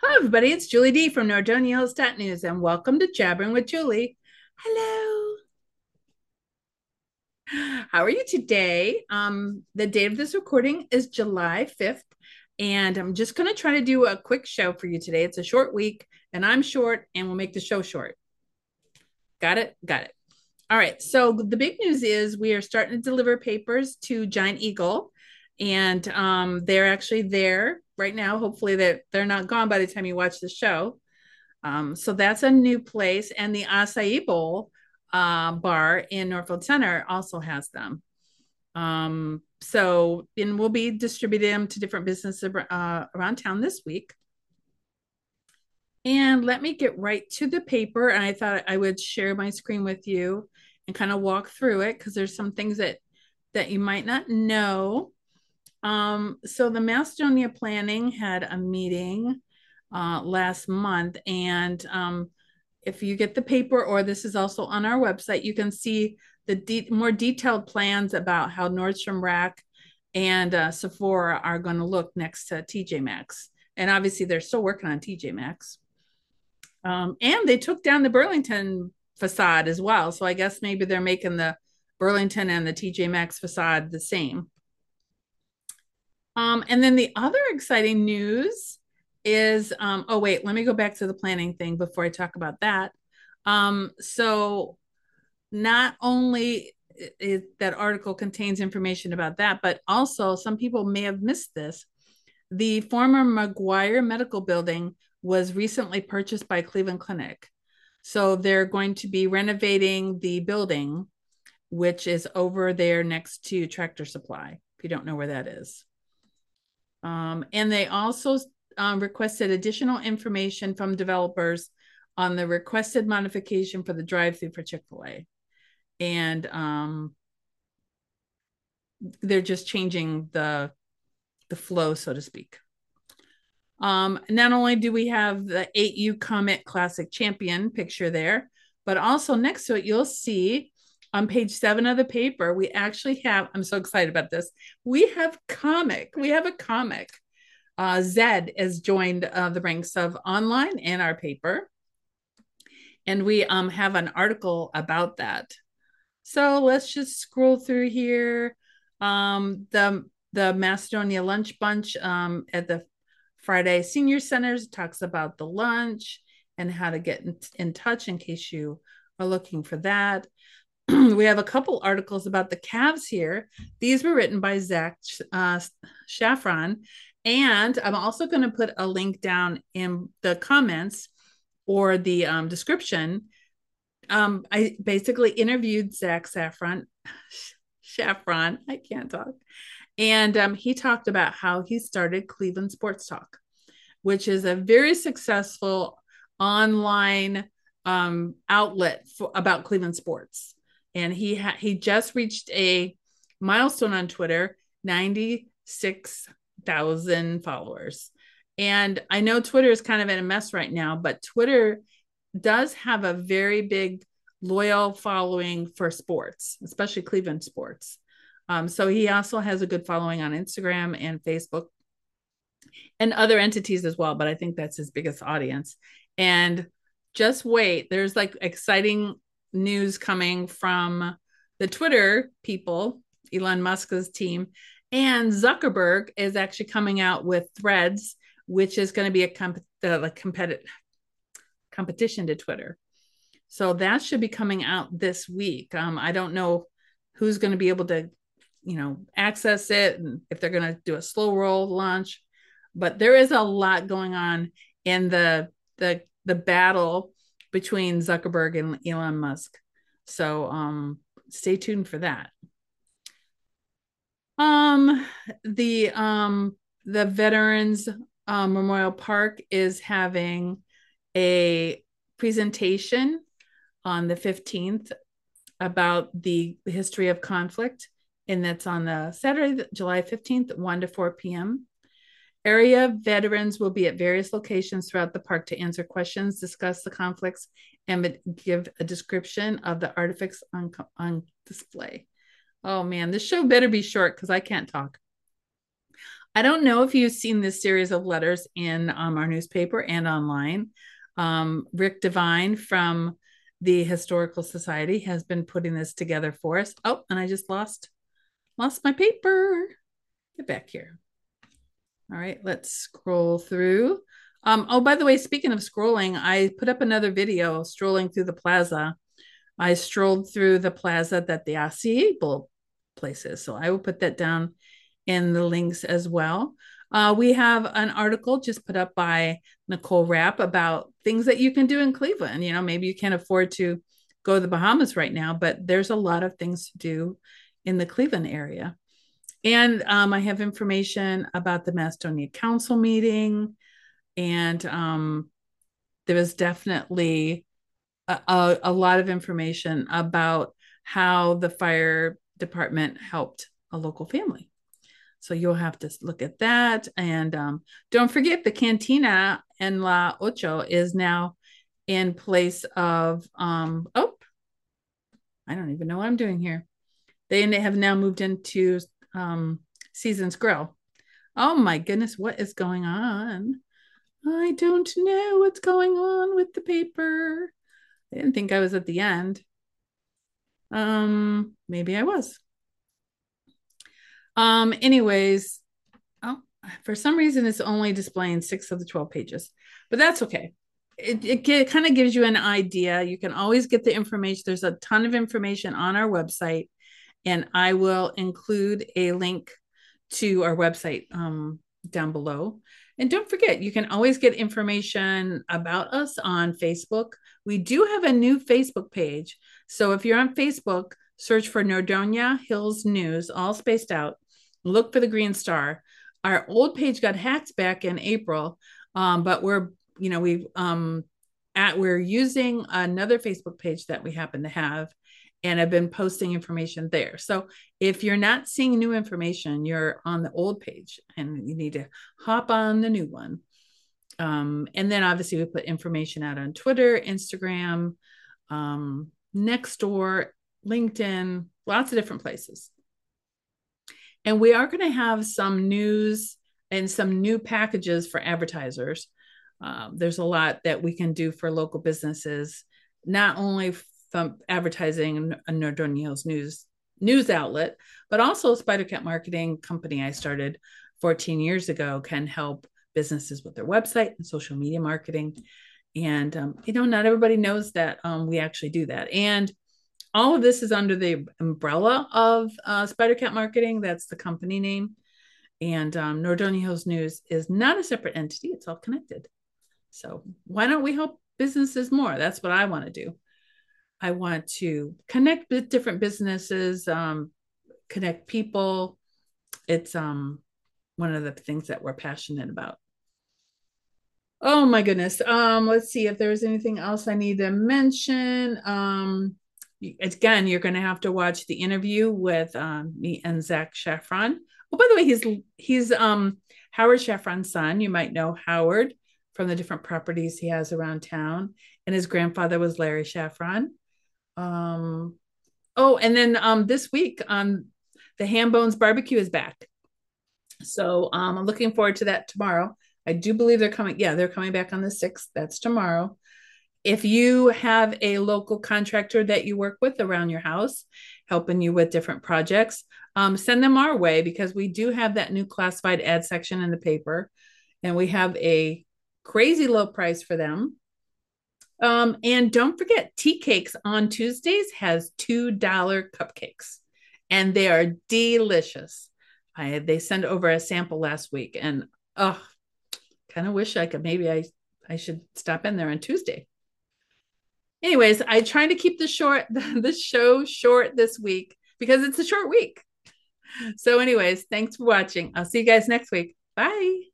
Hello, everybody. It's Julie D from Nordonia Hills News, and welcome to Jabbering with Julie. Hello. How are you today? Um, the date of this recording is July 5th, and I'm just going to try to do a quick show for you today. It's a short week, and I'm short, and we'll make the show short. Got it? Got it. All right. So the big news is we are starting to deliver papers to Giant Eagle, and um, they're actually there right now. Hopefully that they're, not gone by the time you watch the show. Um, so that's a new place, and the Acai Bowl uh, bar in Northfield Center also has them. Um, so, and we'll be distributing them to different businesses uh, around town this week. And let me get right to the paper. And I thought I would share my screen with you and kind of walk through it because there's some things that that you might not know. Um, so the Macedonia Planning had a meeting uh, last month, and um, if you get the paper, or this is also on our website, you can see the de- more detailed plans about how Nordstrom Rack and uh, Sephora are going to look next to TJ Maxx. And obviously, they're still working on TJ Maxx. Um, and they took down the Burlington facade as well. So I guess maybe they're making the Burlington and the TJ Maxx facade the same. Um, and then the other exciting news is um, oh, wait, let me go back to the planning thing before I talk about that. Um, so, not only is that article contains information about that, but also some people may have missed this. The former McGuire Medical Building was recently purchased by Cleveland Clinic. So they're going to be renovating the building, which is over there next to Tractor Supply, if you don't know where that is. Um, and they also um, requested additional information from developers on the requested modification for the drive-through for Chick-fil-A. And um, they're just changing the the flow, so to speak. Um, not only do we have the 8U Comet Classic Champion picture there, but also next to it, you'll see on page seven of the paper, we actually have, I'm so excited about this. We have comic, we have a comic. Uh, Zed has joined uh, the ranks of online and our paper. And we um, have an article about that. So let's just scroll through here. Um, the, the Macedonia Lunch Bunch um, at the Friday Senior Centers talks about the lunch and how to get in, in touch in case you are looking for that. we have a couple articles about the Cavs here. These were written by Zach uh. And I'm also going to put a link down in the comments or the um, description. Um, I basically interviewed Zach Saffron, Shafron. I can't talk. And um, he talked about how he started Cleveland Sports Talk, which is a very successful online um, outlet for, about Cleveland sports and he ha- he just reached a milestone on Twitter, 96,000 followers. And I know Twitter is kind of in a mess right now, but Twitter does have a very big loyal following for sports, especially Cleveland sports. Um, so he also has a good following on Instagram and Facebook and other entities as well, but I think that's his biggest audience. And just wait, there's like exciting news coming from the Twitter people, Elon Musk's team, and Zuckerberg is actually coming out with Threads, which is going to be a comp- uh, like competitive competition to Twitter. So that should be coming out this week. Um, I don't know who's going to be able to, you know, access it and if they're going to do a slow roll launch, but there is a lot going on in the the the battle between Zuckerberg and Elon Musk. So um, stay tuned for that. Um, the um, the Veterans um, Memorial Park is having a presentation on the 15th about the history of conflict, and that's on the Saturday, July 15th, 1 to 4 p.m. Area veterans will be at various locations throughout the park to answer questions, discuss the conflicts, and give a description of the artifacts on, on display. Oh man, this show better be short because I can't talk. I don't know if you've seen this series of letters in um, our newspaper and online. Um, Rick Devine from the Historical Society has been putting this together for us. Oh, and I just lost lost my paper. Get back here. All right, let's scroll through. Um, oh, by the way, speaking of scrolling, I put up another video strolling through the plaza. I strolled through the plaza that the RCA place is. So I will put that down in the links as well. Uh, we have an article just put up by Nicole Rapp about things that you can do in Cleveland. You know, maybe you can't afford to go to the Bahamas right now, but there's a lot of things to do in the Cleveland area. And um, I have information about the Macedonia Council meeting. And um, there was definitely a, a, a lot of information about how the fire department helped a local family. So you'll have to look at that. And um, don't forget the Cantina en La Ocho is now in place of, um, oh, I don't even know what I'm doing here. They have now moved into um, Seasons Grill. Oh my goodness, what is going on? I don't know what's going on with the paper. I didn't think I was at the end. Um, maybe I was. Um, anyways, oh, for some reason it's only displaying six of the 12 pages, but that's okay. It, it, it kind of gives you an idea. You can always get the information. There's a ton of information on our website, and I will include a link to our website um, down below. And don't forget, you can always get information about us on Facebook. We do have a new Facebook page. So if you're on Facebook, search for Nordonia Hills News, all spaced out. Look for the green star. Our old page got hacked back in April, um, but we're, you know, we um, at we're using another Facebook page that we happen to have and I've been posting information there. So if you're not seeing new information, you're on the old page and you need to hop on the new one. Um, and then obviously we put information out on Twitter, Instagram, um, Nextdoor, LinkedIn, lots of different places. And we are going to have some news and some new packages for advertisers. Um, there's a lot that we can do for local businesses, not only advertising a Nordonia news news outlet, but also Spidercat Marketing company I started 14 years ago can help businesses with their website and social media marketing. And um, you know, not everybody knows that um, we actually do that. And all of this is under the umbrella of uh, Spidercat Marketing. That's the company name. And um, Hills News is not a separate entity; it's all connected. So why don't we help businesses more? That's what I want to do. I want to connect with different businesses, um, connect people. It's um, one of the things that we're passionate about. Oh my goodness. Um, let's see if there's anything else I need to mention. Um, again, you're going to have to watch the interview with um, me and Zach Shafron. Oh, by the way, he's he's um, Howard Shafron's son. You might know Howard from the different properties he has around town, and his grandfather was Larry Shafron. Um, oh, and then um, this week, um, the Ham Bones Barbecue is back. So um, I'm looking forward to that tomorrow. I do believe they're coming. Yeah, they're coming back on the 6th. That's tomorrow. If you have a local contractor that you work with around your house, helping you with different projects, um, send them our way because we do have that new classified ad section in the paper and we have a crazy low price for them. Um, and don't forget, Tea Cakes on Tuesdays has $2 cupcakes, and they are delicious. I they sent over a sample last week, and oh, kind of wish I could. Maybe I I should stop in there on Tuesday. Anyways, I try to keep the short the show short this week because it's a short week. So, anyways, thanks for watching. I'll see you guys next week. Bye.